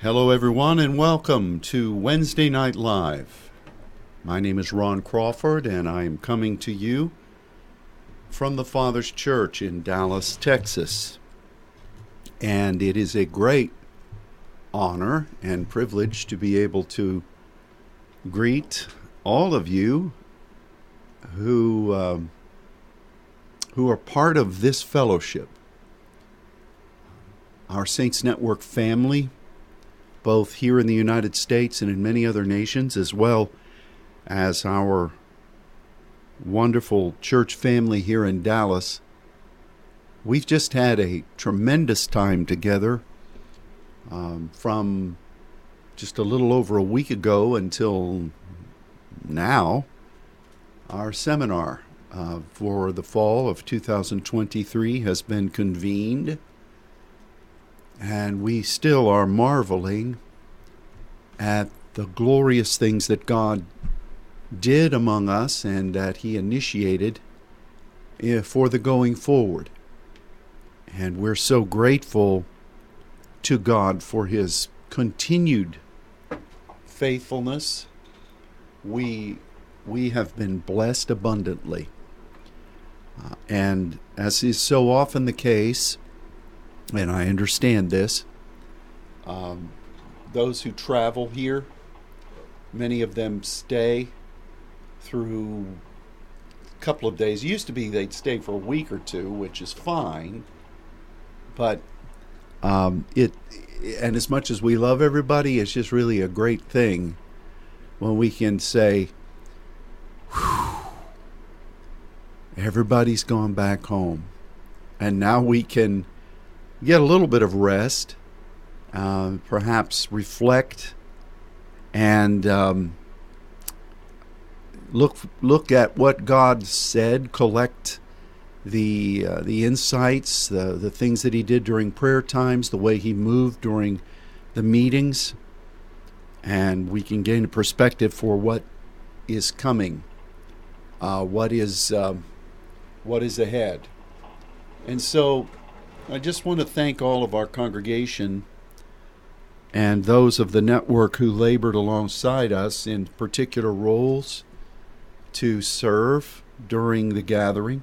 Hello, everyone, and welcome to Wednesday Night Live. My name is Ron Crawford, and I am coming to you from the Father's Church in Dallas, Texas. And it is a great honor and privilege to be able to greet all of you who um, who are part of this fellowship, our Saints Network family both here in the United States and in many other nations, as well as our wonderful church family here in Dallas. We've just had a tremendous time together um, from just a little over a week ago until now. Our seminar uh, for the fall of 2023 has been convened and we still are marveling at the glorious things that God did among us and that He initiated eh, for the going forward. And we're so grateful to God for His continued faithfulness. We, we have been blessed abundantly. Uh, and as is so often the case, and I understand this. Um, those who travel here, many of them stay through a couple of days. It used to be they'd stay for a week or two, which is fine. But um, it, and as much as we love everybody, it's just really a great thing when we can say, everybody's gone back home. And now we can get a little bit of rest, uh, perhaps reflect, and um, look look at what God said, collect the uh, the insights, the the things that He did during prayer times, the way He moved during the meetings, and we can gain a perspective for what is coming, uh, what is um, what is ahead, and so I just want to thank all of our congregation and those of the network who labored alongside us in particular roles to serve during the gathering.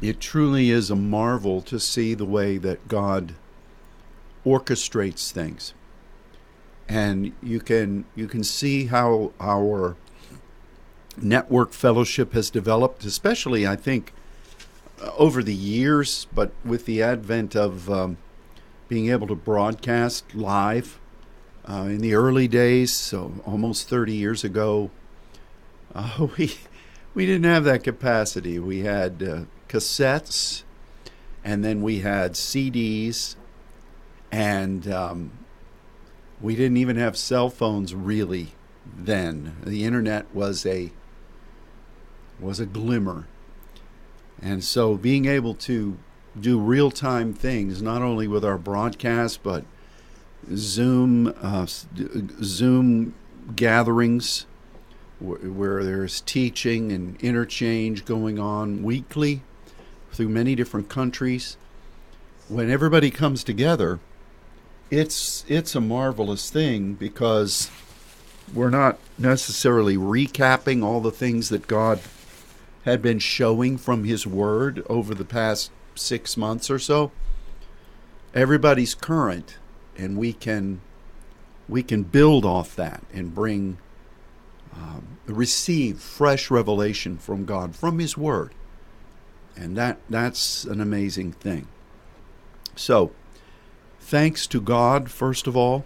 It truly is a marvel to see the way that God orchestrates things. And you can you can see how our network fellowship has developed, especially I think over the years, but with the advent of um, being able to broadcast live uh, in the early days, so almost 30 years ago, uh, we we didn't have that capacity. We had uh, cassettes, and then we had CDs, and um, we didn't even have cell phones really then. The internet was a was a glimmer and so being able to do real time things, not only with our broadcast, but Zoom, uh, Zoom gatherings where there's teaching and interchange going on weekly through many different countries. When everybody comes together, it's it's a marvelous thing because we're not necessarily recapping all the things that God had been showing from his word over the past six months or so. Everybody's current, and we can we can build off that and bring um, receive fresh revelation from God from His Word, and that that's an amazing thing. So, thanks to God first of all.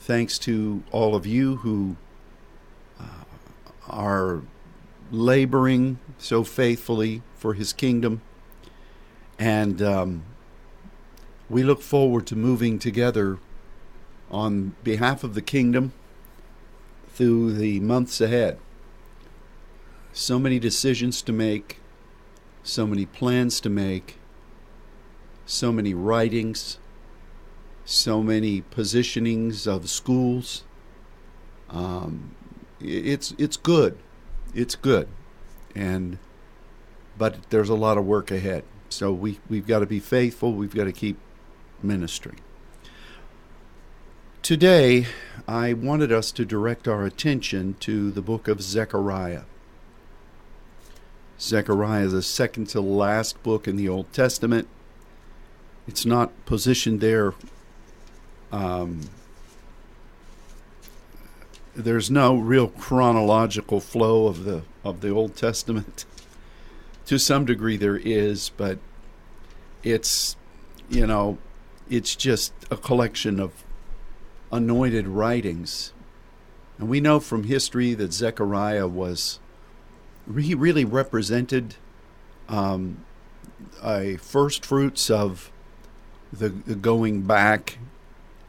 Thanks to all of you who uh, are laboring so faithfully for his kingdom. And um, we look forward to moving together on behalf of the kingdom through the months ahead. So many decisions to make, so many plans to make, so many writings, so many positionings of schools. Um, it's it's good it's good, and but there's a lot of work ahead. So we we've got to be faithful. We've got to keep ministry. Today, I wanted us to direct our attention to the book of Zechariah. Zechariah is the second to last book in the Old Testament. It's not positioned there. Um, there's no real chronological flow of the of the Old Testament. To some degree, there is, but it's you know, it's just a collection of anointed writings. And we know from history that Zechariah was he really represented um, a first fruits of the, the going back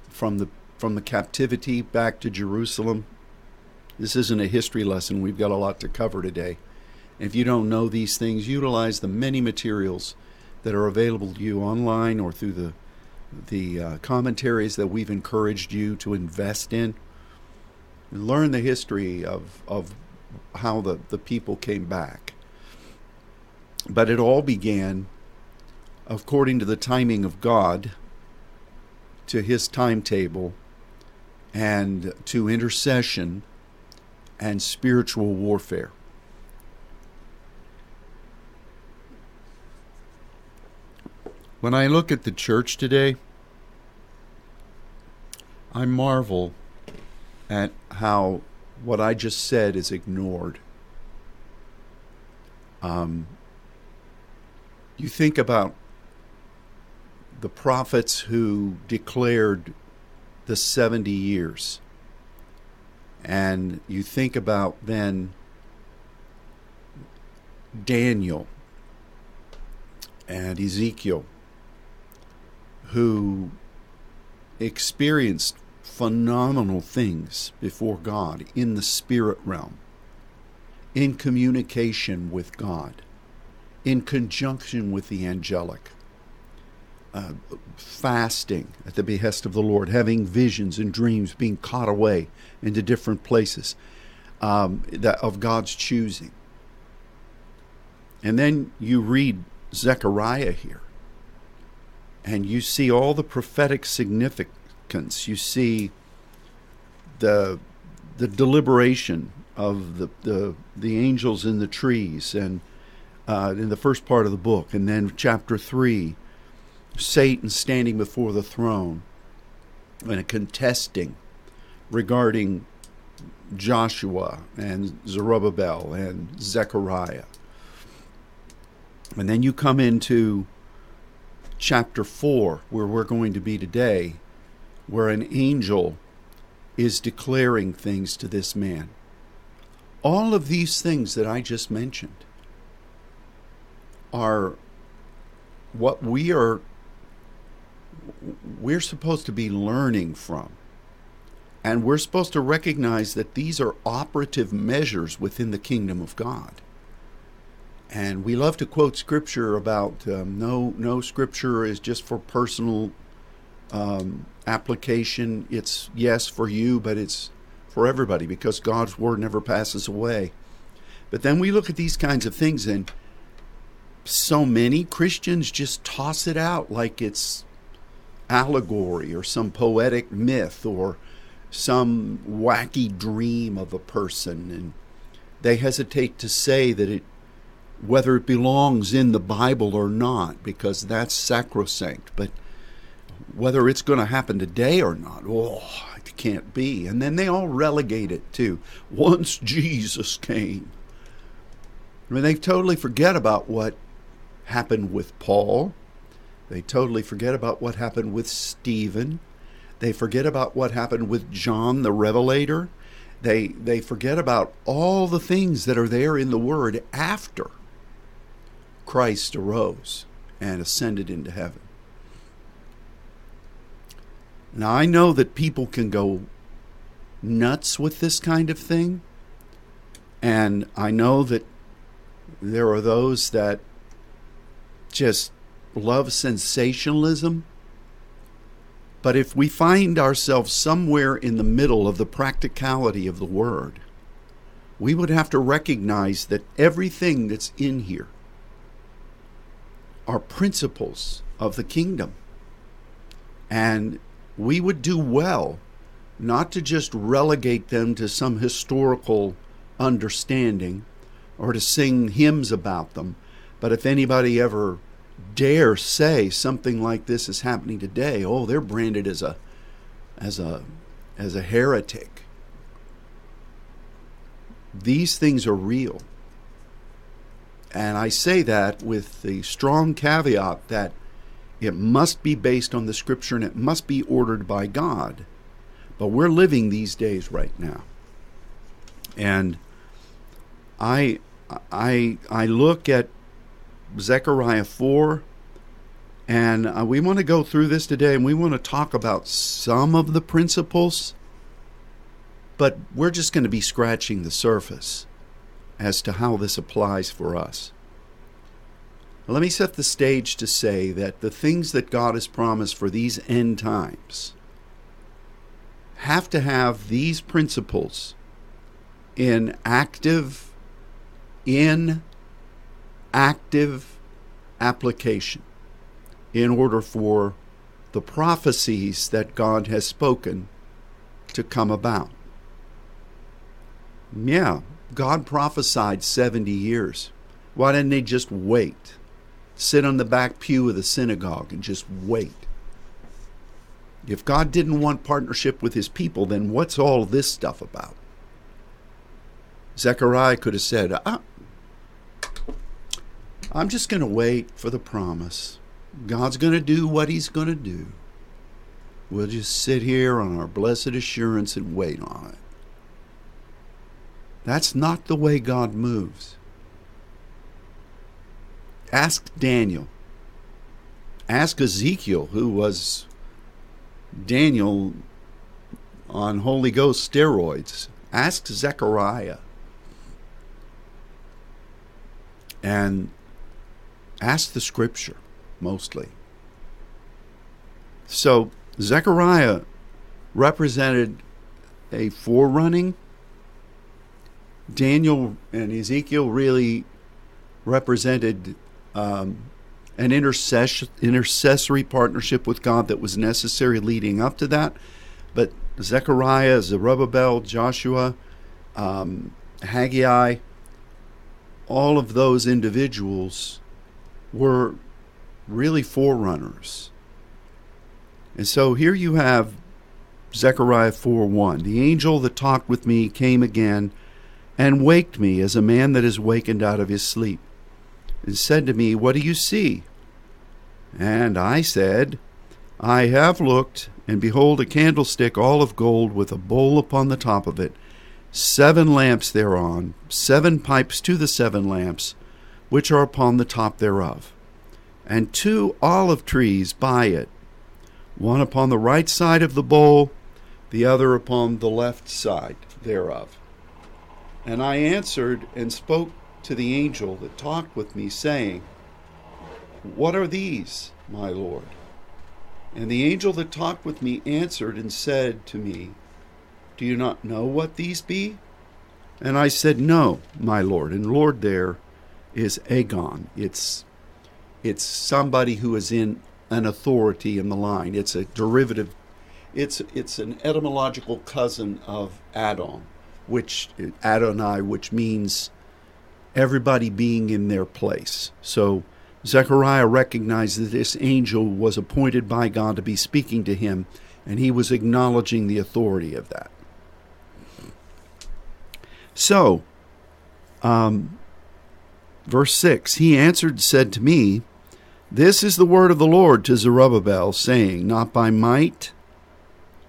from the from the captivity back to Jerusalem. This isn't a history lesson. We've got a lot to cover today. If you don't know these things, utilize the many materials that are available to you online or through the the uh, commentaries that we've encouraged you to invest in. Learn the history of of how the, the people came back. But it all began according to the timing of God, to his timetable, and to intercession and spiritual warfare. When I look at the church today, I marvel at how what I just said is ignored. Um, you think about the prophets who declared the 70 years, and you think about then Daniel and Ezekiel, who experienced phenomenal things before God in the spirit realm, in communication with God, in conjunction with the angelic, fasting at the behest of the Lord, having visions and dreams, being caught away into different places um, that, of God's choosing. And then you read Zechariah here, and you see all the prophetic significance you see the the deliberation of the the, the angels in the trees and uh, in the first part of the book, and then chapter three, Satan standing before the throne and contesting regarding Joshua and Zerubbabel and Zechariah. And then you come into chapter 4, where we're going to be today, where an angel is declaring things to this man. All of these things that I just mentioned are what we are we're supposed to be learning from. And we're supposed to recognize that these are operative measures within the kingdom of God. And we love to quote scripture about um, no no scripture is just for personal um, application. It's yes for you, but it's for everybody because God's word never passes away. But then we look at these kinds of things, and so many Christians just toss it out like it's allegory or some poetic myth or some wacky dream of a person. And they hesitate to say that it whether it belongs in the Bible or not, because that's sacrosanct. But whether it's going to happen today or not, oh, it can't be. And then they all relegate it to once Jesus came. I mean, they totally forget about what happened with Paul. They totally forget about what happened with Stephen. They forget about what happened with John the Revelator. They, they forget about all the things that are there in the Word after Christ arose and ascended into heaven. Now, I know that people can go nuts with this kind of thing. And I know that there are those that just love sensationalism. But if we find ourselves somewhere in the middle of the practicality of the word, we would have to recognize that everything that's in here are principles of the kingdom And we would do well not to just relegate them to some historical understanding or to sing hymns about them, but if anybody ever dare say something like this is happening today, oh, they're branded as a as a as a heretic. These things are real. And I say that with the strong caveat that it must be based on the scripture and it must be ordered by God. But we're living these days right now. And I I I look at Zechariah 4 and uh, we want to go through this today and we want to talk about some of the principles but we're just going to be scratching the surface as to how this applies for us. Let me set the stage to say that the things that God has promised for these end times have to have these principles in active in active application in order for the prophecies that God has spoken to come about. Yeah, God prophesied 70 years. Why didn't they just wait? Sit on the back pew of the synagogue and just wait. If God didn't want partnership with his people, then what's all this stuff about? Zechariah could have said, ah, I'm just going to wait for the promise. God's going to do what he's going to do. We'll just sit here on our blessed assurance and wait on it. That's not the way God moves. Ask Daniel. Ask Ezekiel, who was Daniel on Holy Ghost steroids. Ask Zechariah. And ask the scripture, mostly. So, Zechariah represented a forerunning Daniel and Ezekiel really represented um, an intercess- intercessory partnership with God that was necessary leading up to that. But Zechariah, Zerubbabel, Joshua, um, Haggai, all of those individuals were really forerunners. And so here you have Zechariah 4 1. The angel that talked with me came again and waked me as a man that is wakened out of his sleep, and said to me, What do you see? And I said, I have looked, and behold, a candlestick all of gold with a bowl upon the top of it, seven lamps thereon, seven pipes to the seven lamps, which are upon the top thereof, and two olive trees by it, one upon the right side of the bowl, the other upon the left side thereof. And I answered and spoke to the angel that talked with me, saying, What are these, my Lord? And the angel that talked with me answered and said to me, Do you not know what these be? And I said, No, my Lord. And Lord there is Agon. It's it's somebody who is in an authority in the line. It's a derivative. It's it's an etymological cousin of Adon which Adonai, which means everybody being in their place. So Zechariah recognized that this angel was appointed by God to be speaking to him, and he was acknowledging the authority of that. So, um, verse 6 He answered and said to me, This is the word of the Lord to Zerubbabel, saying, Not by might,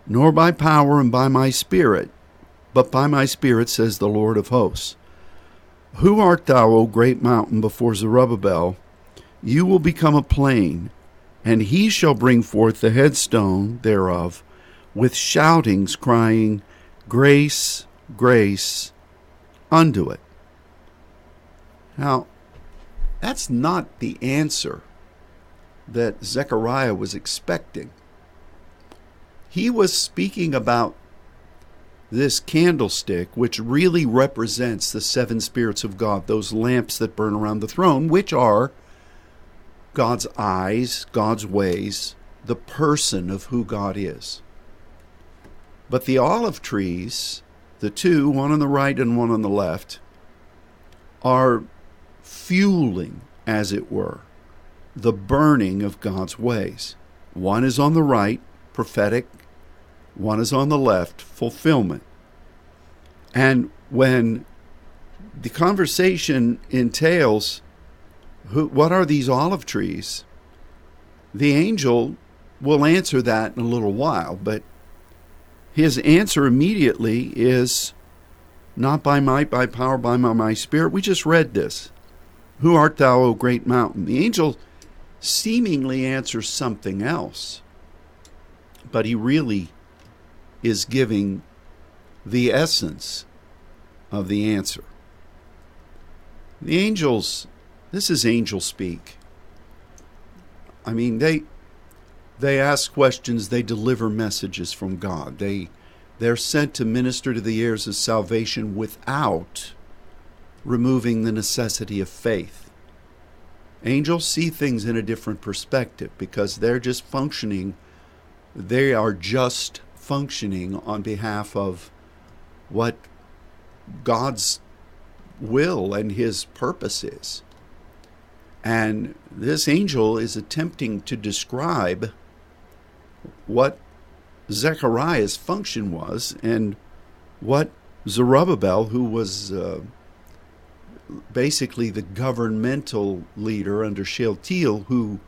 nor by power, and by my spirit but by my Spirit, says the Lord of hosts. Who art thou, O great mountain, before Zerubbabel? You will become a plain, and he shall bring forth the headstone thereof with shoutings, crying, Grace, grace unto it. Now, that's not the answer that Zechariah was expecting. He was speaking about this candlestick, which really represents the seven spirits of God, those lamps that burn around the throne, which are God's eyes, God's ways, the person of who God is. But the olive trees, the two, one on the right and one on the left, are fueling, as it were, the burning of God's ways. One is on the right, prophetic, one is on the left, fulfillment. And when the conversation entails who, what are these olive trees, the angel will answer that in a little while, but his answer immediately is not by might, by power, by my, my spirit. We just read this. Who art thou, O great mountain? The angel seemingly answers something else, but he really is giving the essence of the answer. The angels, this is angel speak. I mean, they they ask questions, they deliver messages from God. They they're sent to minister to the heirs of salvation without removing the necessity of faith. Angels see things in a different perspective because they're just functioning, they are just functioning on behalf of what God's will and his purpose is. And this angel is attempting to describe what Zechariah's function was and what Zerubbabel, who was uh, basically the governmental leader under Shealtiel, who,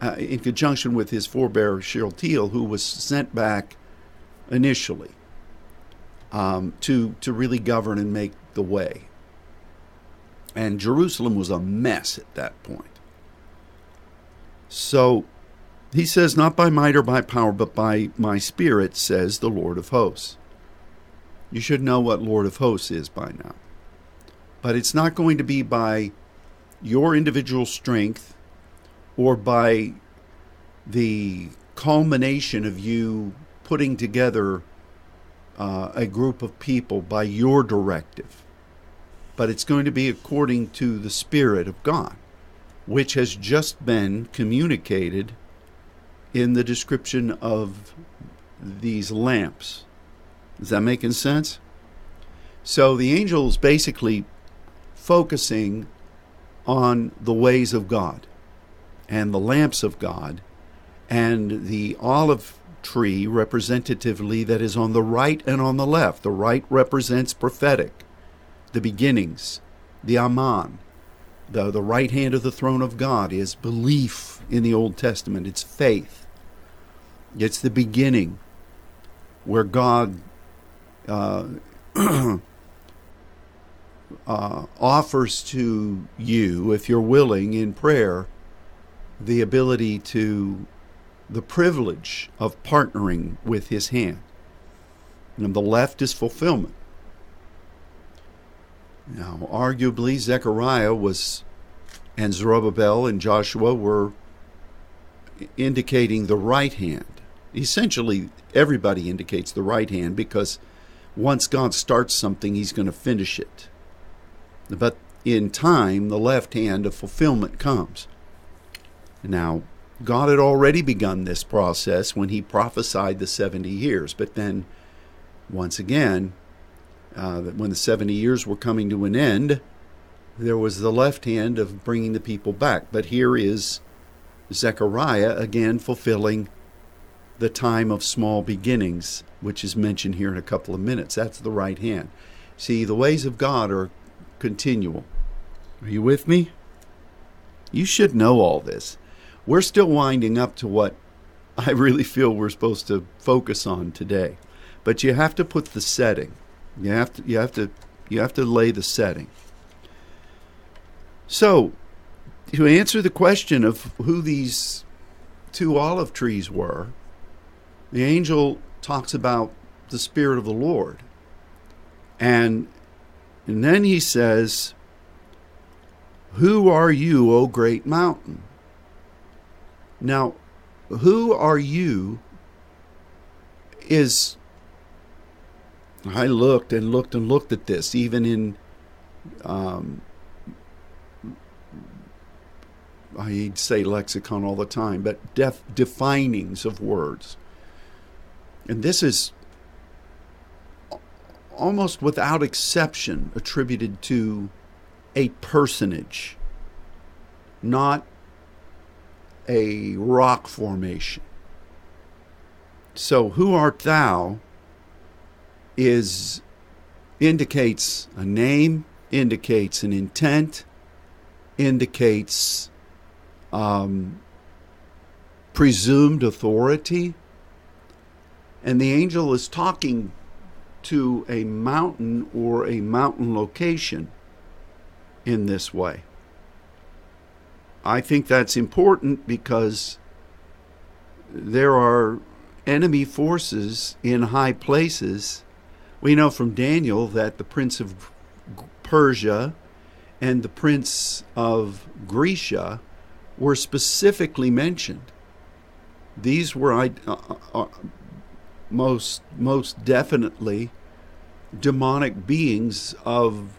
uh, in conjunction with his forebear Shealtiel, who was sent back initially um, to to really govern and make the way. And Jerusalem was a mess at that point. So he says, Not by might or by power, but by my spirit, says the Lord of hosts. You should know what Lord of hosts is by now. But it's not going to be by your individual strength or by the culmination of you putting together uh, a group of people by your directive. But it's going to be according to the Spirit of God, which has just been communicated in the description of these lamps. Is that making sense? So the angel is basically focusing on the ways of God and the lamps of God and the olive tree representatively that is on the right and on the left. The right represents prophetic, the beginnings, the Aman. The, the right hand of the throne of God is belief in the Old Testament, it's faith. It's the beginning where God uh, uh, offers to you, if you're willing in prayer, the ability to, the privilege of partnering with His hand. And the left is fulfillment. Now, arguably, Zechariah was, and Zerubbabel and Joshua were indicating the right hand essentially everybody indicates the right hand because once God starts something, he's going to finish it. But in time, the left hand of fulfillment comes. Now, God had already begun this process when he prophesied the 70 years, but then once again, uh, when the 70 years were coming to an end, there was the left hand of bringing the people back. But here is Zechariah again fulfilling the time of small beginnings, which is mentioned here in a couple of minutes. That's the right hand. See, the ways of God are continual. Are you with me? You should know all this. We're still winding up to what I really feel we're supposed to focus on today. But you have to put the setting. You have to you have to you have to lay the setting. So, to answer the question of who these two olive trees were, the angel talks about the Spirit of the Lord. And, and then he says, Who are you, O great mountain? Now, who are you is. I looked and looked and looked at this, even in um, I say lexicon all the time, but def, definings of words. And this is almost without exception attributed to a personage, not a rock formation. So, who art thou is indicates a name, indicates an intent, indicates um, presumed authority. And the angel is talking to a mountain or a mountain location in this way. I think that's important because there are enemy forces in high places. We know from Daniel that the prince of Persia and the prince of Grecia were specifically mentioned. These were uh, uh, uh, most most definitely demonic beings of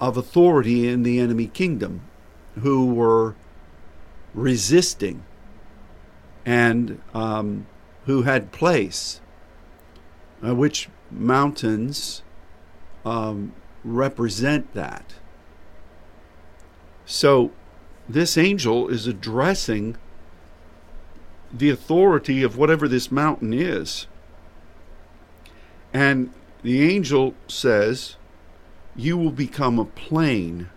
of authority in the enemy kingdom who were resisting and um, who had place, uh, which mountains um, represent that. So this angel is addressing the authority of whatever this mountain is. And the angel says, You will become a plain.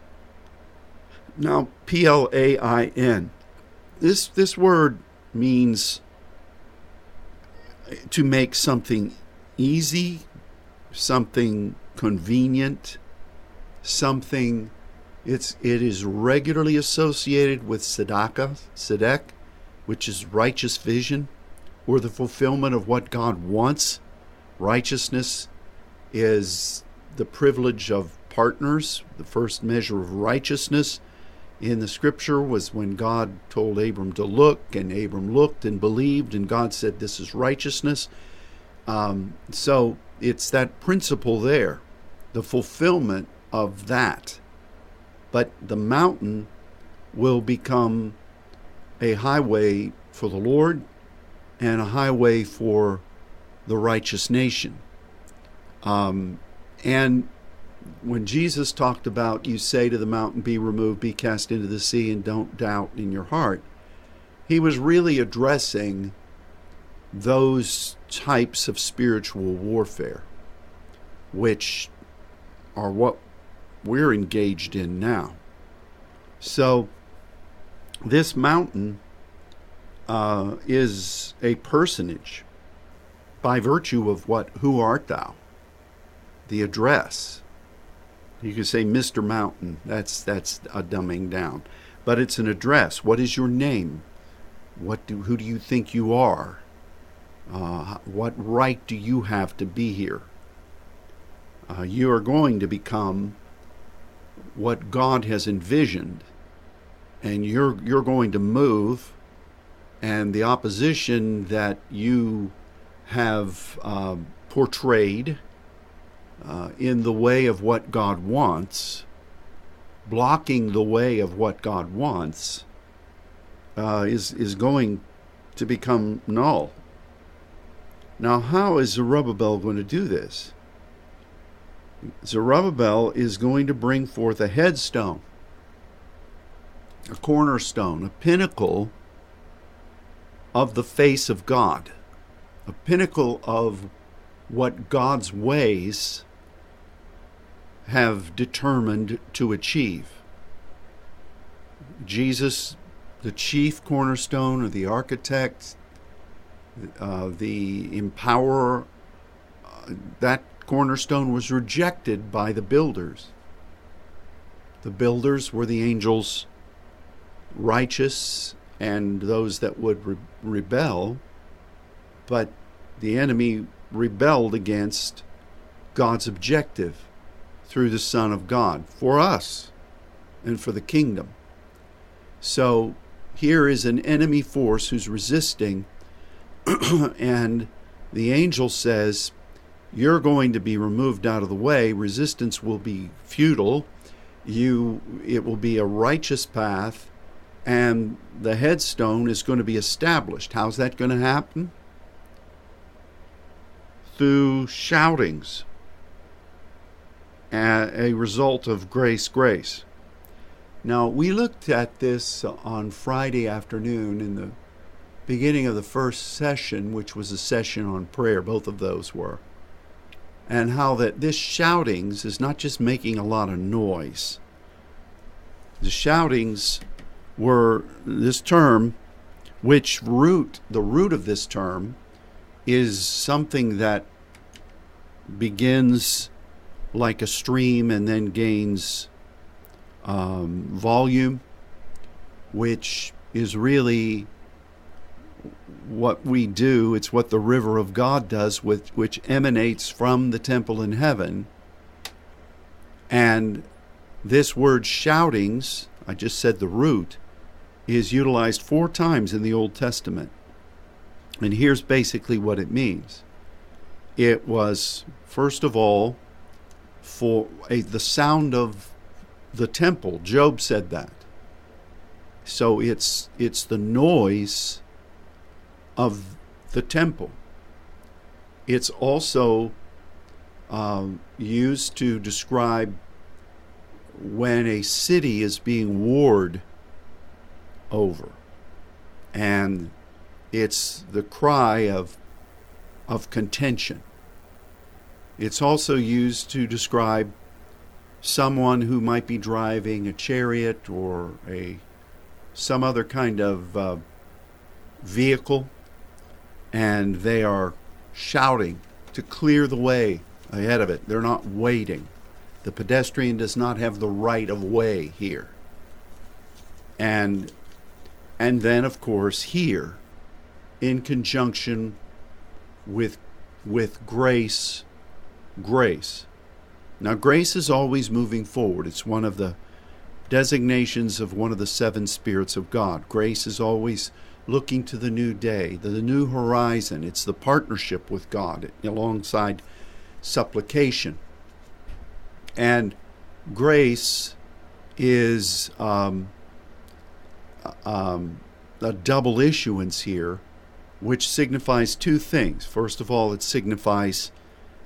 Now, P L A I N. This, this word means to make something easy, something convenient, something it's it is regularly associated with tzedakah, tzedek, which is righteous vision, or the fulfillment of what God wants. Righteousness is the privilege of partners. The first measure of righteousness in the scripture was when God told Abram to look, and Abram looked and believed, and God said, This is righteousness. Um, so it's that principle there, the fulfillment of that. But the mountain will become a highway for the Lord and a highway for the righteous nation. Um, and when Jesus talked about, you say to the mountain, be removed, be cast into the sea, and don't doubt in your heart, he was really addressing those types of spiritual warfare, which are what we're engaged in now. So, this mountain uh, is a personage by virtue of what? Who art thou? The address. You can say Mr. Mountain. That's that's a dumbing down, but it's an address. What is your name? What do who do you think you are? Uh, what right do you have to be here? Uh, you are going to become what God has envisioned, and you're you're going to move, and the opposition that you have uh, portrayed uh, in the way of what God wants, blocking the way of what God wants, uh, is is going to become null. Now, how is Zerubbabel going to do this? Zerubbabel is going to bring forth a headstone, a cornerstone, a pinnacle of the face of God, a pinnacle of what God's ways have determined to achieve. Jesus, the chief cornerstone or the architect, uh, the empowerer, uh, that cornerstone was rejected by the builders. The builders were the angels righteous and those that would re- rebel, but the enemy rebelled against God's objective through the Son of God for us and for the kingdom. So here is an enemy force who's resisting, and the angel says, You're going to be removed out of the way. Resistance will be futile, you it will be a righteous path and the headstone is going to be established. How's that going to happen? Through shoutings, a result of grace, grace. Now, we looked at this on Friday afternoon in the beginning of the first session, which was a session on prayer, both of those were, and how that this shoutings is not just making a lot of noise. The shoutings were this term, which root, the root of this term, is something that begins like a stream and then gains um, volume, which is really what we do. It's what the river of God does, which emanates from the temple in heaven. And this word shoutings, I just said the root, is utilized four times in the Old Testament. And here's basically what it means it was, first of all, for a, the sound of the temple. Job said that. So it's it's the noise of the temple. It's also um, used to describe when a city is being warred over, and it's the cry of of contention. It's also used to describe someone who might be driving a chariot or a some other kind of uh, vehicle, and they are shouting to clear the way ahead of it. They're not waiting. The pedestrian does not have the right of way here. And and then of course here in conjunction with with grace grace now, grace is always moving forward. It's one of the designations of one of the seven spirits of God. Grace is always looking to the new day, the, new horizon. It's the partnership with God alongside supplication. And grace is um, um, a double issuance here, which signifies two things. First of all, it signifies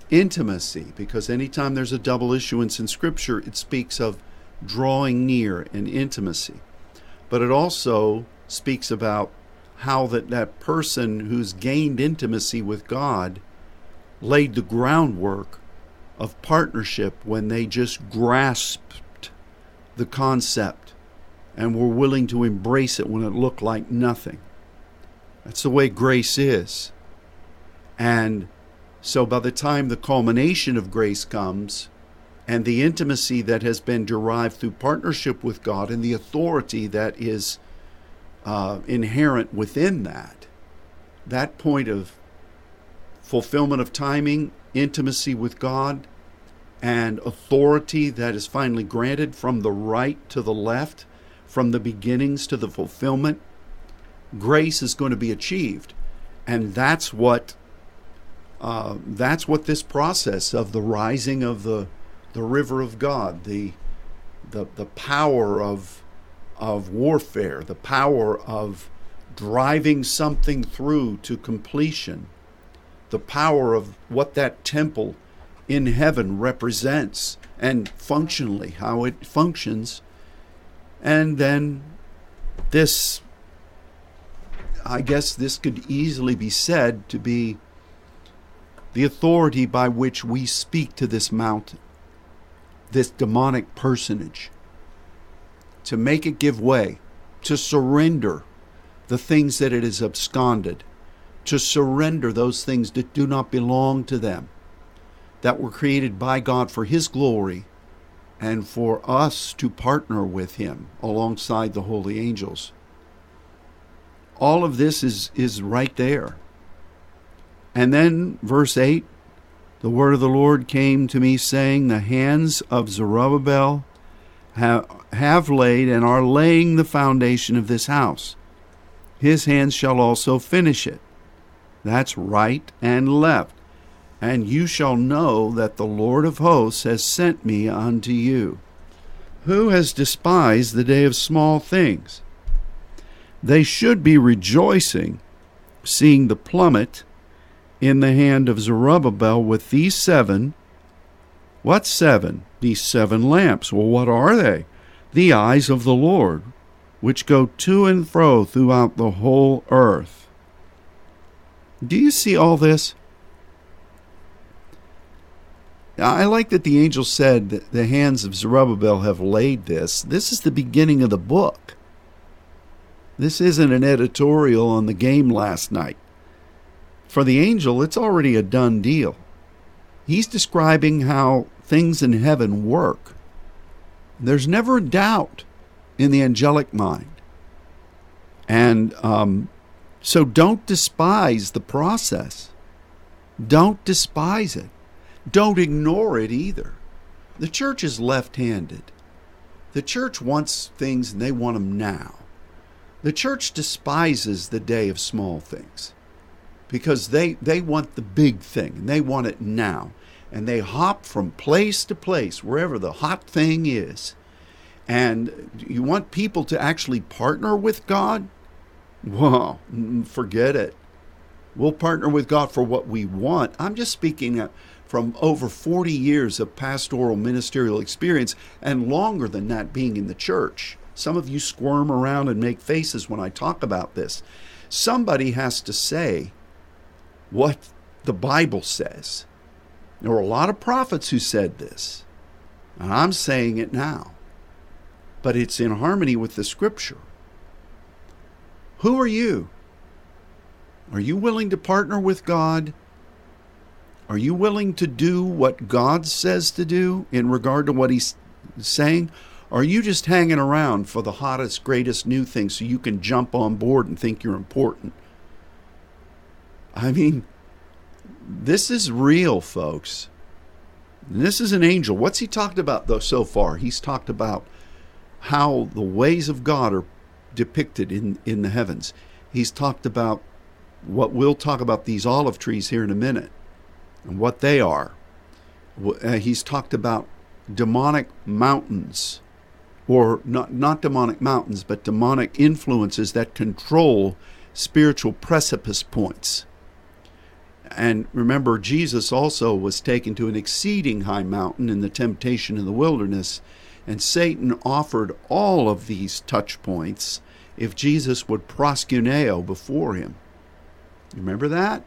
intimacy, because anytime there's a double issuance in Scripture, it speaks of drawing near and intimacy. But it also speaks about how that, that person who's gained intimacy with God laid the groundwork of partnership when they just grasped the concept and were willing to embrace it when it looked like nothing. That's the way grace is. And so by the time the culmination of grace comes, and the intimacy that has been derived through partnership with God and the authority that is uh, inherent within that, that point of fulfillment of timing, intimacy with God, and authority that is finally granted from the right to the left, from the beginnings to the fulfillment, grace is going to be achieved. And that's what uh, that's what this process of the rising of the the river of God, the the the power of of warfare, the power of driving something through to completion, the power of what that temple in heaven represents and functionally how it functions, and then this I guess this could easily be said to be the authority by which we speak to this mountain, this demonic personage, to make it give way, to surrender the things that it has absconded, to surrender those things that do not belong to them, that were created by God for His glory and for us to partner with Him alongside the holy angels. All of this is, is right there. And then, verse 8 the word of the Lord came to me, saying, The hands of Zerubbabel have, have laid and are laying the foundation of this house. His hands shall also finish it. That's right and left. And you shall know that the Lord of hosts has sent me unto you. Who has despised the day of small things? They should be rejoicing, seeing the plummet in the hand of Zerubbabel with these seven. What seven? These seven lamps. Well, what are they? The eyes of the Lord, which go to and fro throughout the whole earth. Do you see all this? I like that the angel said that the hands of Zerubbabel have laid this. This is the beginning of the book. This isn't an editorial on the game last night. For the angel, it's already a done deal. He's describing how things in heaven work. There's never a doubt in the angelic mind. And um, so don't despise the process. Don't despise it. Don't ignore it either. The church is left handed. The church wants things and they want them now. The church despises the day of small things because they, they want the big thing and they want it now. And they hop from place to place, wherever the hot thing is. And you want people to actually partner with God? Well, forget it. We'll partner with God for what we want. I'm just speaking uh, from over 40 years of pastoral ministerial experience and longer than that being in the church. Some of you squirm around and make faces when I talk about this. Somebody has to say what the Bible says. There were a lot of prophets who said this, and I'm saying it now. But it's in harmony with the scripture. Who are you? Are you willing to partner with God? Are you willing to do what God says to do in regard to what He's saying? Are you just hanging around for the hottest, greatest new thing so you can jump on board and think you're important? I mean, this is real, folks. This is an angel. What's he talked about, though, so far? He's talked about how the ways of God are depicted in, in the heavens. He's talked about what we'll talk about these olive trees here in a minute and what they are. Uh, he's talked about demonic mountains, or not, not demonic mountains, but demonic influences that control spiritual precipice points. And remember, Jesus also was taken to an exceeding high mountain in the temptation in the wilderness, and Satan offered all of these touch points if Jesus would proskuneo before him. You Remember that?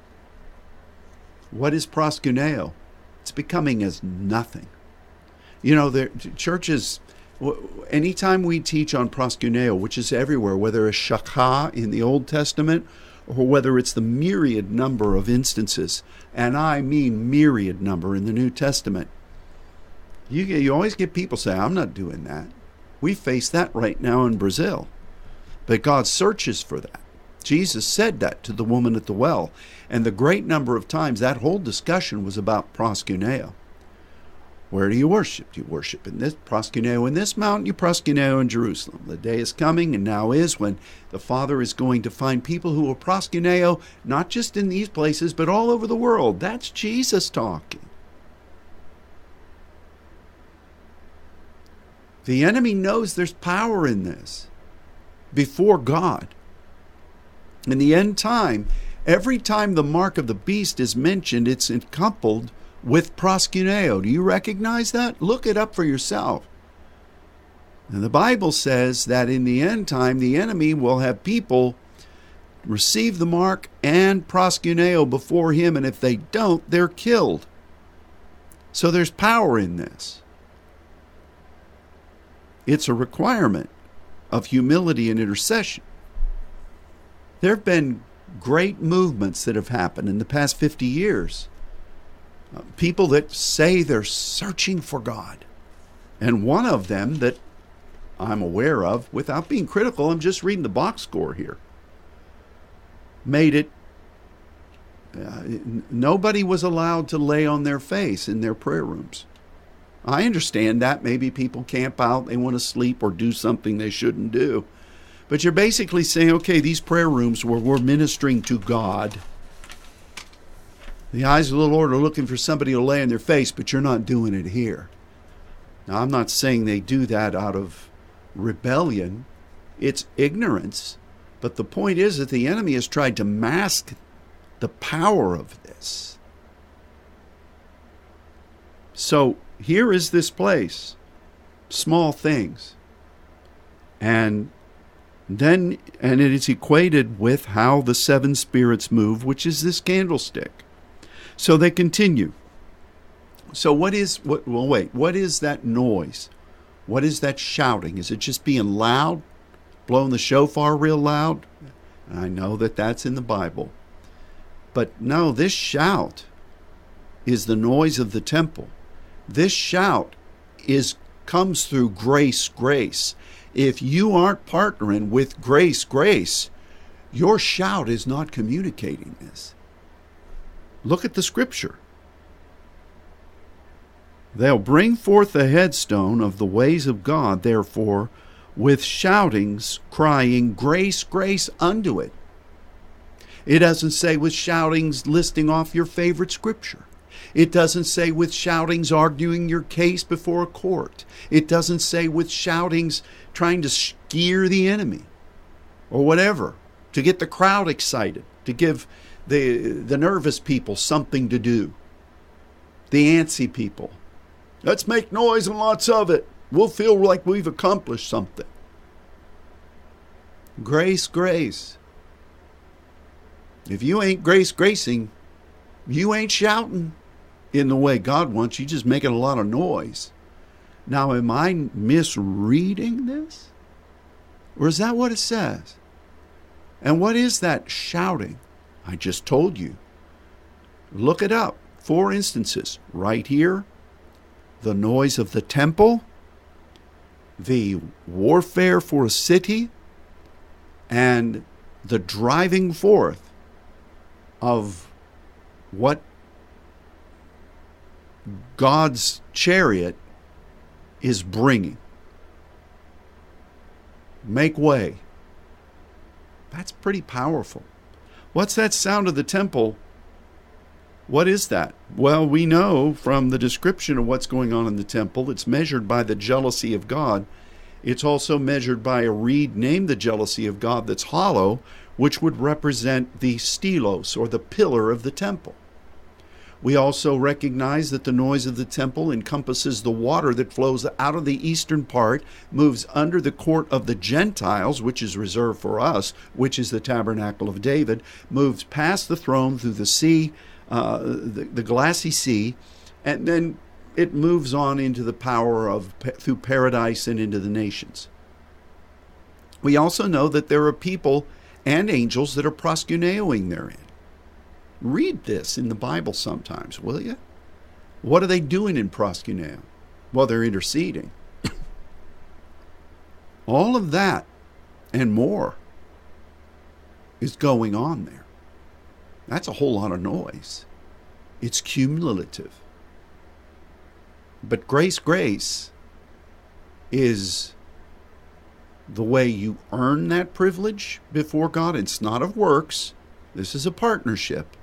What is proskuneo? It's becoming as nothing. You know, the churches, anytime we teach on proskuneo, which is everywhere, whether it's shakha in the Old Testament or whether it's the myriad number of instances, and I mean myriad number in the New Testament, you, you always get people say, I'm not doing that. We face that right now in Brazil. But God searches for that. Jesus said that to the woman at the well. And the great number of times that whole discussion was about proskuneo. Where do you worship? Do you worship in this proskuneo in this mountain? You proskuneo in Jerusalem. The day is coming and now is when the Father is going to find people who will proskuneo not just in these places but all over the world. That's Jesus talking. The enemy knows there's power in this before God. In the end time, every time the mark of the beast is mentioned, it's coupled with proskuneo. Do you recognize that? Look it up for yourself. And the Bible says that in the end time, the enemy will have people receive the mark and proskuneo before him, and if they don't, they're killed. So there's power in this. It's a requirement of humility and intercession. There have been great movements that have happened in the past 50 years. People that say they're searching for God. And one of them that I'm aware of, without being critical, I'm just reading the box score here, made it. Uh, nobody was allowed to lay on their face in their prayer rooms. I understand that. Maybe people camp out, they want to sleep or do something they shouldn't do. But you're basically saying, okay, these prayer rooms where we're ministering to God, the eyes of the Lord are looking for somebody to lay in their face, but you're not doing it here. Now, I'm not saying they do that out of rebellion, it's ignorance. But the point is that the enemy has tried to mask the power of this. So here is this place, small things. And then, and it is equated with how the seven spirits move, which is this candlestick. So they continue. So what is what well wait, what is that noise? What is that shouting? Is it just being loud? Blowing the shofar real loud? I know that that's in the Bible. But no, this shout is the noise of the temple. This shout is comes through grace, grace. If you aren't partnering with grace, grace, your shout is not communicating this. Look at the scripture. They'll bring forth the headstone of the ways of God, therefore, with shoutings, crying, Grace, grace unto it. It doesn't say with shoutings listing off your favorite scripture. It doesn't say with shoutings arguing your case before a court. It doesn't say with shoutings trying to skeer the enemy or whatever, to get the crowd excited, to give the, the nervous people something to do, the antsy people. Let's make noise and lots of it. We'll feel like we've accomplished something. Grace, grace. If you ain't grace gracing, you ain't shouting in the way God wants. You just making a lot of noise. Now, am I misreading this? Or is that what it says? And what is that shouting? I just told you. Look it up. Four instances right here the noise of the temple, the warfare for a city, and the driving forth of what God's chariot is bringing. Make way. That's pretty powerful. What's that sound of the temple? What is that? Well, we know from the description of what's going on in the temple, it's measured by the jealousy of God. It's also measured by a reed named the jealousy of God that's hollow, which would represent the stelos or the pillar of the temple. We also recognize that the noise of the temple encompasses the water that flows out of the eastern part, moves under the court of the Gentiles, which is reserved for us, which is the tabernacle of David, moves past the throne through the sea, uh, the, the glassy sea, and then it moves on into the power of through paradise and into the nations. We also know that there are people and angels that are proskuneoing therein. Read this in the Bible sometimes, will you? What are they doing in proskuneo? Well, they're interceding. All of that and more is going on there. That's a whole lot of noise. It's cumulative. But grace, grace is the way you earn that privilege before God. It's not of works, this is a partnership.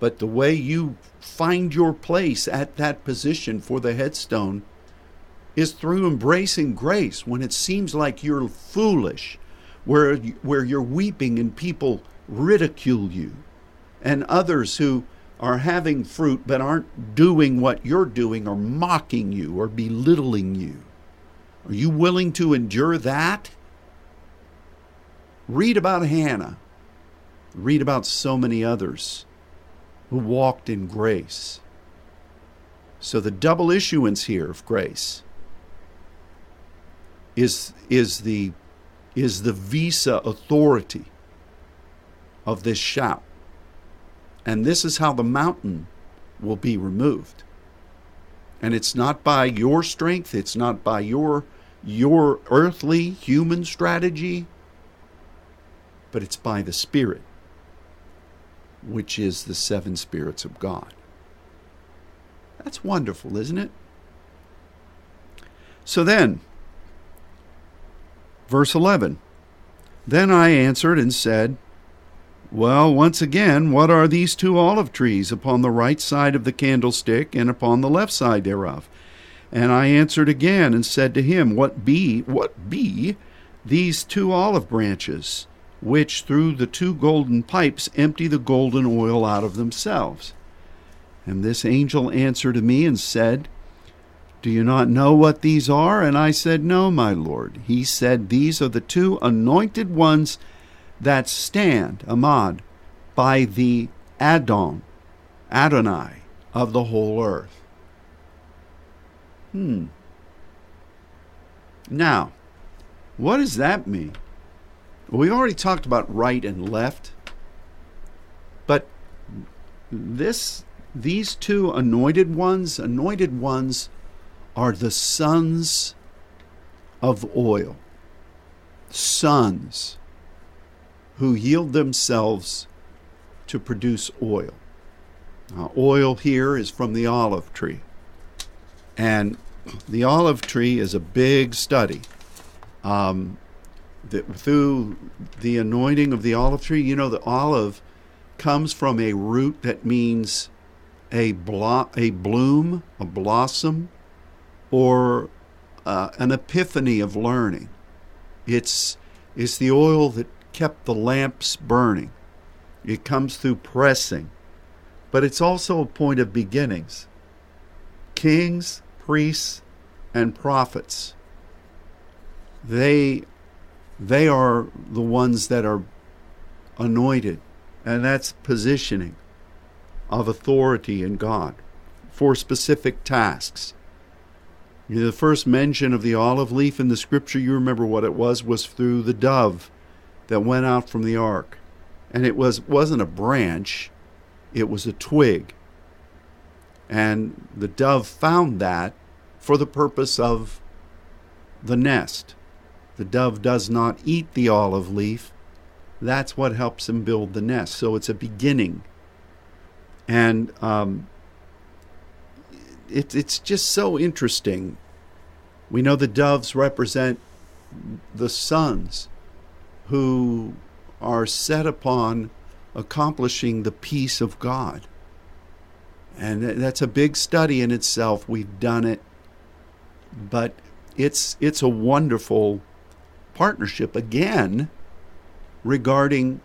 But the way you find your place at that position for the headstone is through embracing grace when it seems like you're foolish, where, where you're weeping and people ridicule you, and others who are having fruit but aren't doing what you're doing or mocking you or belittling you. Are you willing to endure that? Read about Hannah. Read about so many others who walked in grace. So the double issuance here of grace is, is, the, is the visa authority of this shout. And this is how the mountain will be removed. And it's not by your strength, it's not by your your earthly human strategy, but it's by the Spirit which is the seven spirits of God. That's wonderful, isn't it? So then, verse 11 Then I answered and said, Well, once again, what are these two olive trees upon the right side of the candlestick and upon the left side thereof? And I answered again and said to him, What be, what be these two olive branches, which through the two golden pipes empty the golden oil out of themselves? And this angel answered to me and said, Do you not know what these are? And I said, No, my Lord. He said, These are the two anointed ones that stand, Amad, by the Adon, Adonai of the whole earth. Hmm. Now, what does that mean? We already talked about right and left, but this these two anointed ones, anointed ones are the sons of oil. Sons who yield themselves to produce oil. Now, oil here is from the olive tree. And the olive tree is a big study. Um, through the anointing of the olive tree, you know, the olive comes from a root that means a, blo- a bloom, a blossom, or uh, an epiphany of learning. It's, it's the oil that kept the lamps burning. It comes through pressing, but it's also a point of beginnings. Kings, priests, and prophets, they, they are the ones that are anointed, and that's positioning of authority in God for specific tasks. The first mention of the olive leaf in the scripture, you remember what it was, was through the dove that went out from the ark. And it was, wasn't a branch, it was a twig. And the dove found that for the purpose of the nest. The dove does not eat the olive leaf. That's what helps him build the nest. So it's a beginning and um, it, it's just so interesting. We know the doves represent the sons who are set upon accomplishing the peace of God. And that's a big study in itself. We've done it. But it's it's a wonderful partnership again regarding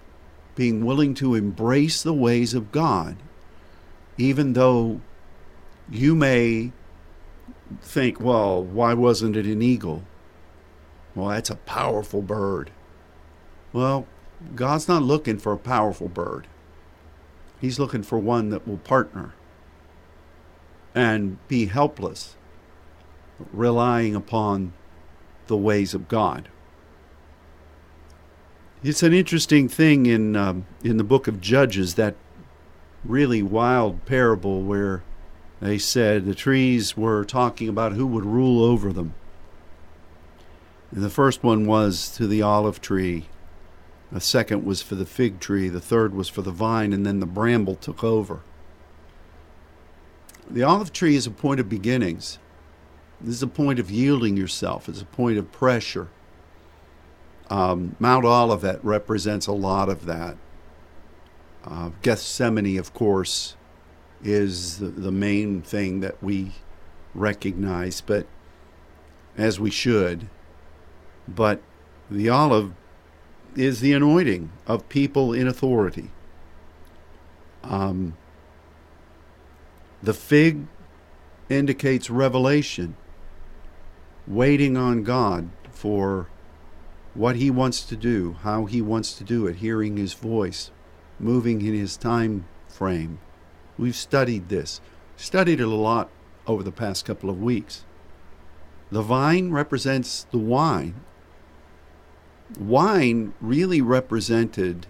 being willing to embrace the ways of God even though you may think, well, why wasn't it an eagle? Well, that's a powerful bird. Well, God's not looking for a powerful bird. He's looking for one that will partner and be helpless, relying upon the ways of God. It's an interesting thing in um, in the book of Judges that really wild parable where they said the trees were talking about who would rule over them. And the first one was to the olive tree. The second was for the fig tree. The third was for the vine. And then the bramble took over. The olive tree is a point of beginnings. This is a point of yielding yourself. It's a point of pressure. Um, Mount Olivet represents a lot of that. Uh, Gethsemane, of course, is the, the main thing that we recognize, but as we should. But the olive is the anointing of people in authority. Um, the fig indicates revelation, waiting on God for what He wants to do, how He wants to do it, hearing His voice moving in his time frame. We've studied this, studied it a lot over the past couple of weeks. The vine represents the wine. Wine really represented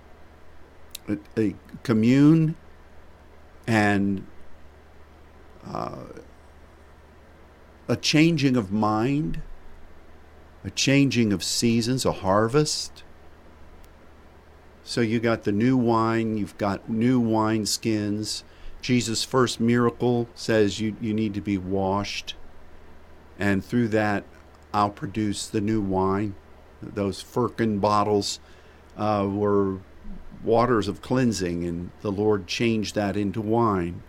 a, a commune and uh, a changing of mind, a changing of seasons, a harvest. So you got the new wine, you've got new wine skins. Jesus' first miracle says you, you need to be washed. And through that, I'll produce the new wine. Those firkin bottles uh, were waters of cleansing, and the Lord changed that into wine.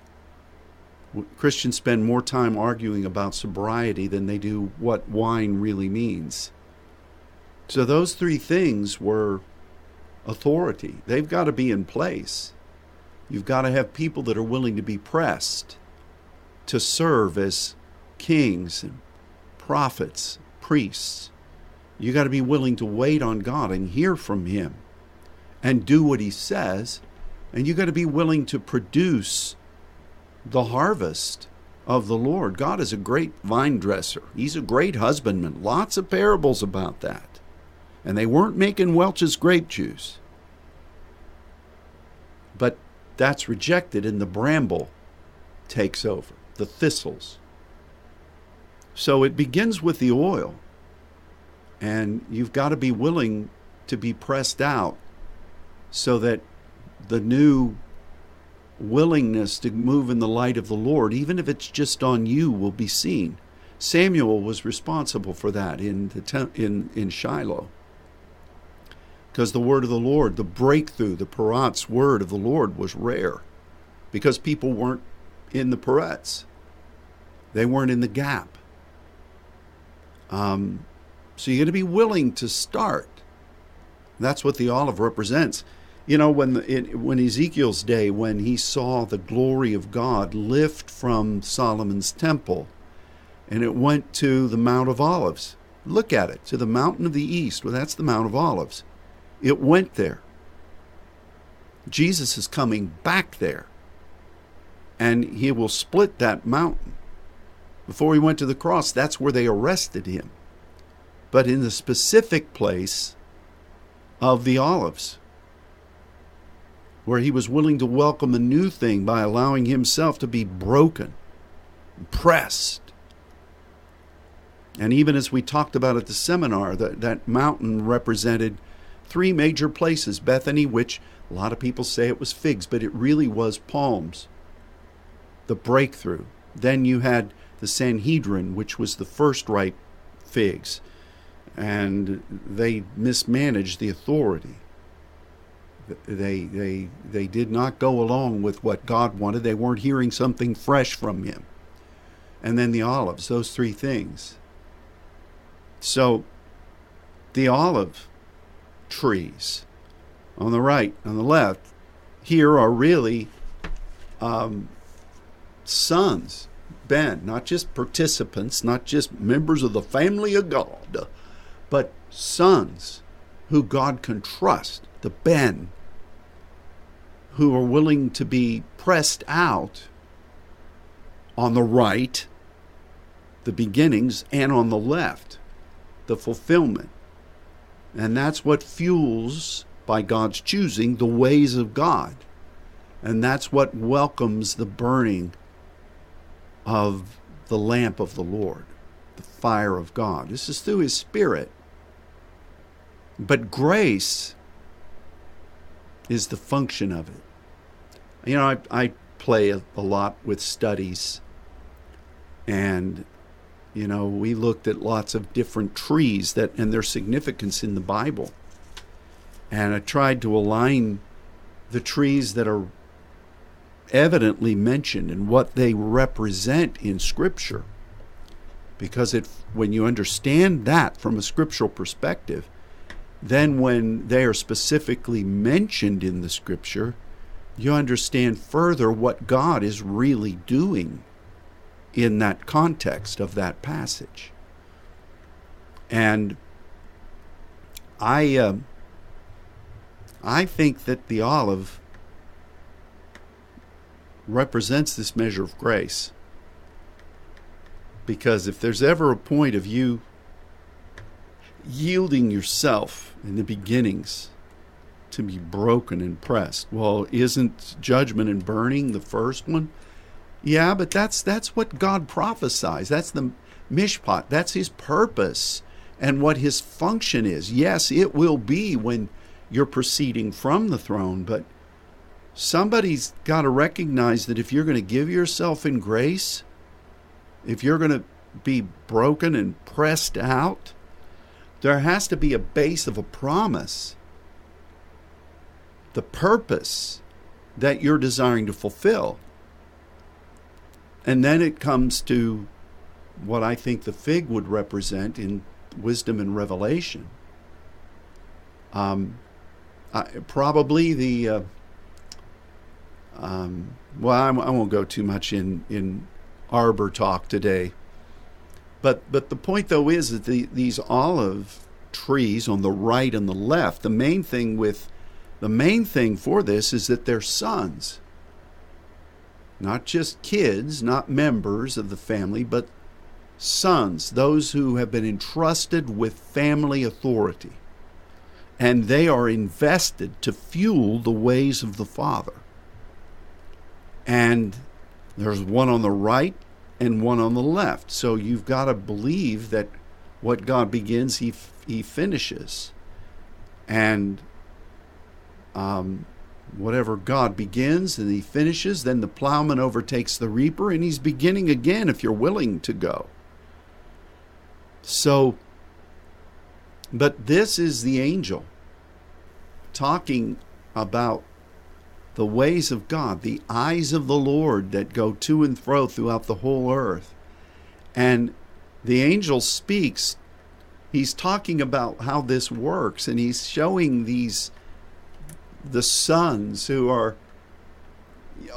Christians spend more time arguing about sobriety than they do what wine really means. So, those three things were authority. They've got to be in place. You've got to have people that are willing to be pressed to serve as kings and prophets, priests. You got to be willing to wait on God and hear from Him and do what He says. And you got to be willing to produce the harvest of the Lord. God is a great vine dresser, He's a great husbandman. Lots of parables about that. And they weren't making Welch's grape juice. But that's rejected, and the bramble takes over, the thistles. So it begins with the oil, and you've got to be willing to be pressed out so that the new willingness to move in the light of the Lord, even if it's just on you, will be seen. Samuel was responsible for that in the in in Shiloh because the word of the Lord, the breakthrough, the Peretz word of the Lord was rare because people weren't in the Peretz. They weren't in the gap. Um, so you got to be willing to start. That's what the olive represents. You know, when the, it, when Ezekiel's day, when he saw the glory of God lift from Solomon's temple, and it went to the Mount of Olives. Look at it, to the mountain of the east. Well, that's the Mount of Olives. It went there. Jesus is coming back there. And he will split that mountain. Before he went to the cross, that's where they arrested him. But in the specific place of the olives, where he was willing to welcome a new thing by allowing himself to be broken, pressed. And even as we talked about at the seminar, that, that mountain represented three major places Bethany, which a lot of people say it was figs, but it really was palms. The breakthrough. Then you had the Sanhedrin, which was the first ripe figs, and they mismanaged the authority. They, they, they did not go along with what God wanted. They weren't hearing something fresh from Him. And then the olives, those three things. So, the olive trees on the right, on the left, here are really um, sons, Ben, not just participants, not just members of the family of God, but sons who God can trust, the Ben, who are willing to be pressed out on the right, the beginnings, and on the left, the fulfillment. And that's what fuels, by God's choosing, the ways of God. And that's what welcomes the burning of the lamp of the Lord, the fire of God. This is through His Spirit. But grace is the function of it. You know, I, I play a, a lot with studies, and you know, we looked at lots of different trees that and their significance in the Bible. And I tried to align the trees that are evidently mentioned and what they represent in scripture. Because it when you understand that from a scriptural perspective, then when they are specifically mentioned in the scripture, you understand further what God is really doing in that context of that passage. And I, uh, I think that the olive represents this measure of grace. Because if there's ever a point of you yielding yourself in the beginnings to be broken and pressed, well, isn't judgment and burning the first one? Yeah, but that's that's what God prophesies. That's the mishpat. That's his purpose and what his function is. Yes, it will be when you're proceeding from the throne, but somebody's got to recognize that if you're going to give yourself in grace, if you're going to be broken and pressed out, there has to be a base of a promise the purpose that you're desiring to fulfill. And then it comes to what I think the fig would represent in wisdom and revelation. Um, I, probably the uh, um, well, I will not go too much in in arbor talk today, but but the point though is that the, these olive trees on the right and the left, the main thing with the main thing for this is that they're sons, not just kids, not members of the family, but sons, those who have been entrusted with family authority. And they are invested to fuel the ways of the Father. And there's one on the right and one on the left. So you've got to believe that what God begins, He, he finishes. And um, whatever God begins and He finishes, then the plowman overtakes the reaper and He's beginning again if you're willing to go. So, but this is the angel talking about the ways of God, the eyes of the Lord that go to and fro throughout the whole earth. And the angel speaks. He's talking about how this works, and he's showing these the sons who are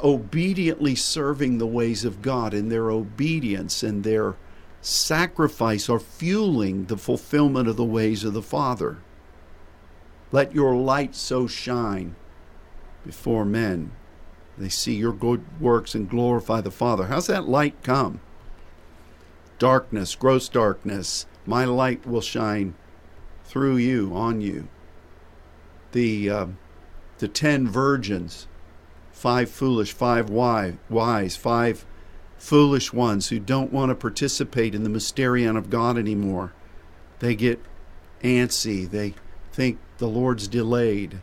obediently serving the ways of God in their obedience and their sacrifice are fueling the fulfillment of the ways of the Father. Let your light so shine before men. They see your good works and glorify the Father. How's that light come? Darkness, gross darkness. My light will shine through you, on you. The uh, the ten virgins, five foolish, five wise, five foolish ones who don't want to participate in the mysterion of God anymore. They get antsy. They think the Lord's delayed.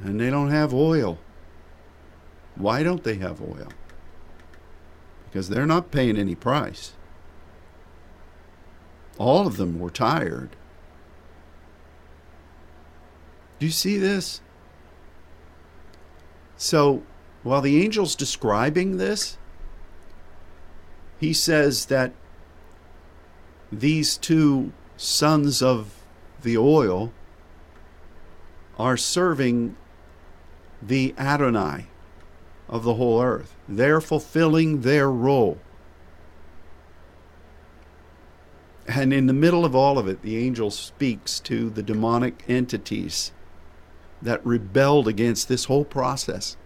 And they don't have oil. Why don't they have oil? Because they're not paying any price. All of them were tired. Do you see this? So, while the angel's describing this, he says that these two sons of the oil are serving the Adonai of the whole earth. They're fulfilling their role. And in the middle of all of it, the angel speaks to the demonic entities that rebelled against this whole process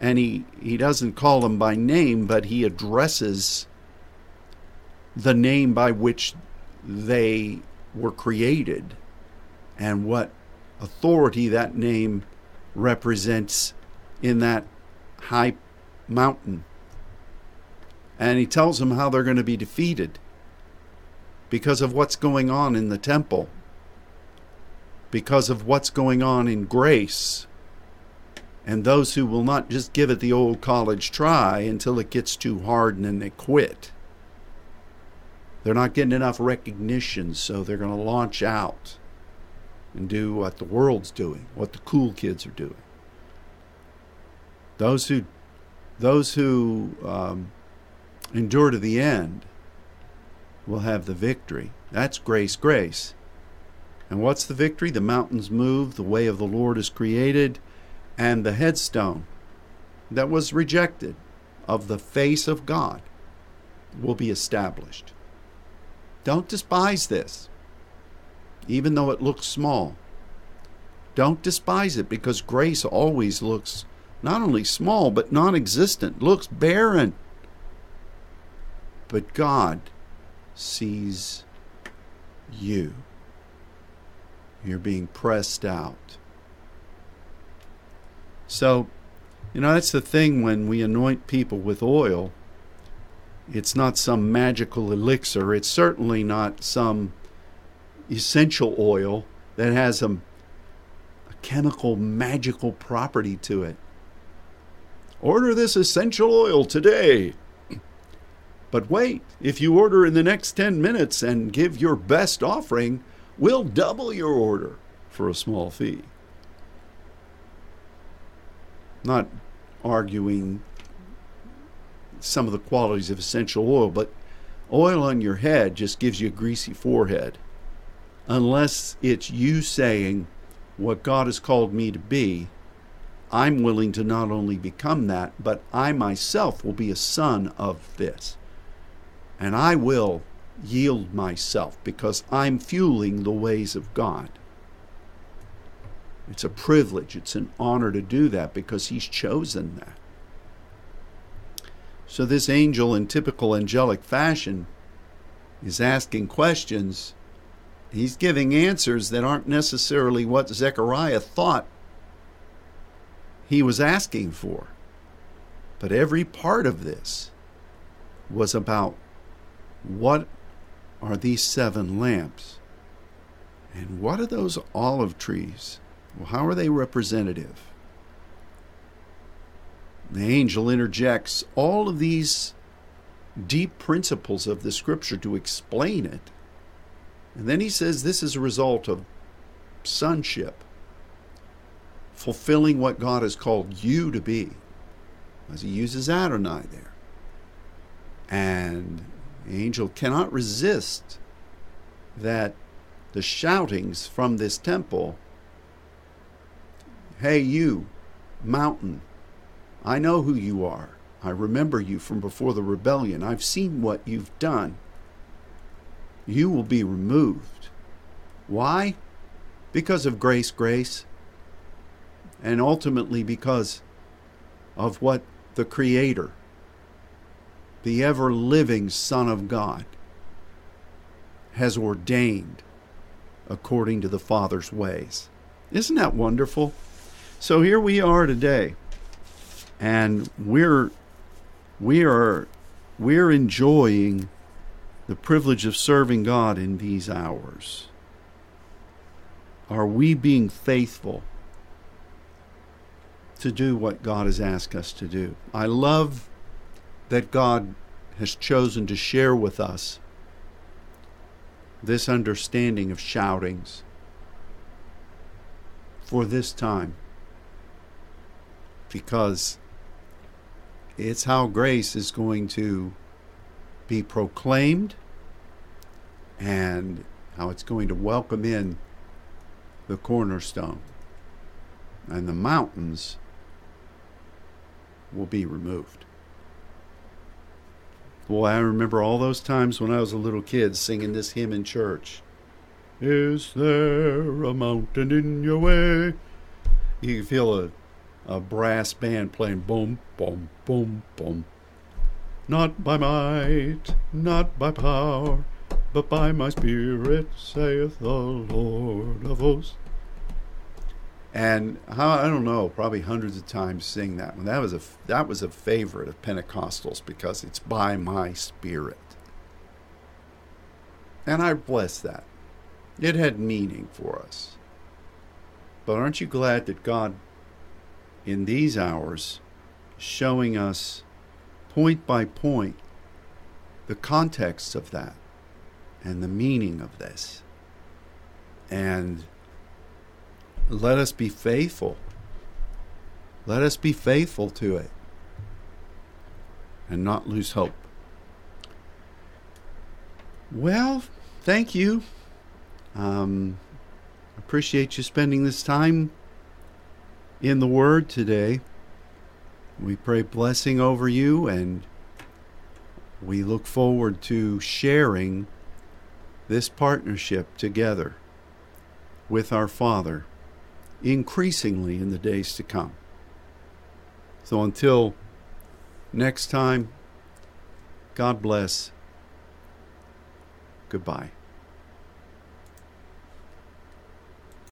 and he, he doesn't call them by name, but he addresses the name by which they were created and what authority that name represents in that high mountain. And he tells them how they're going to be defeated because of what's going on in the temple, because of what's going on in grace and those who will not just give it the old college try until it gets too hard and then they quit. They're not getting enough recognition, so they're going to launch out and do what the world's doing, what the cool kids are doing. Those who, those who um, endure to the end will have the victory. That's grace, grace. And what's the victory? The mountains move, the way of the Lord is created and the headstone that was rejected of the face of God will be established. Don't despise this, even though it looks small. Don't despise it because grace always looks not only small but non existent, looks barren. But God sees you. You're being pressed out. So, you know, that's the thing when we anoint people with oil. It's not some magical elixir. It's certainly not some essential oil that has a, a chemical magical property to it. Order this essential oil today. But wait, if you order in the next 10 minutes and give your best offering, we'll double your order for a small fee. not arguing some of the qualities of essential oil, but oil on your head just gives you a greasy forehead. Unless it's you saying, What God has called me to be, I'm willing to not only become that, but I myself will be a son of this. And I will yield myself because I'm fueling the ways of God. It's a privilege, it's an honor to do that because He's chosen that. So, this angel, in typical angelic fashion, is asking questions. He's giving answers that aren't necessarily what Zechariah thought he was asking for. But every part of this was about what are these seven lamps? And what are those olive trees? Well, how are they representative? The angel interjects all of these deep principles of the scripture to explain it. And then he says this is a result of sonship, fulfilling what God has called you to be, as he uses Adonai there. And angel cannot resist that the shoutings from this temple Hey, you, mountain, I know who you are. I remember you from before the rebellion. I've seen what you've done. You will be removed. Why? Because of grace, grace, and ultimately because of what the Creator, the ever living Son of God, has ordained according to the Father's ways. Isn't that wonderful? So here we are today, and we're we are we're enjoying the privilege of serving God in these hours. Are we being faithful to do what God has asked us to do? I love that God has chosen to share with us this understanding of shoutings for this time because it's how grace is going to be proclaimed and how it's going to welcome in the cornerstone. And the mountains will be removed. Boy, I remember all those times when I was a little kid singing this hymn in church. Is there a mountain in your way? You can feel a a brass band playing boom, boom, boom, boom. Not by might, not by power, but by my spirit, saith the Lord of hosts. And how I don't know, probably hundreds of times sing that one. That was a that was a favorite of Pentecostals because it's by my spirit. And I bless that. It had meaning for us. But aren't you glad that God in these hours, showing us point by point the context of that and the meaning of this. And let us be faithful. Let us be faithful to it and not lose hope. Well, thank you. Um, appreciate you spending this time in the Word today. We pray blessing over you and we look forward to sharing this partnership together with our Father increasingly in the days to come. So until next time, God bless. Goodbye.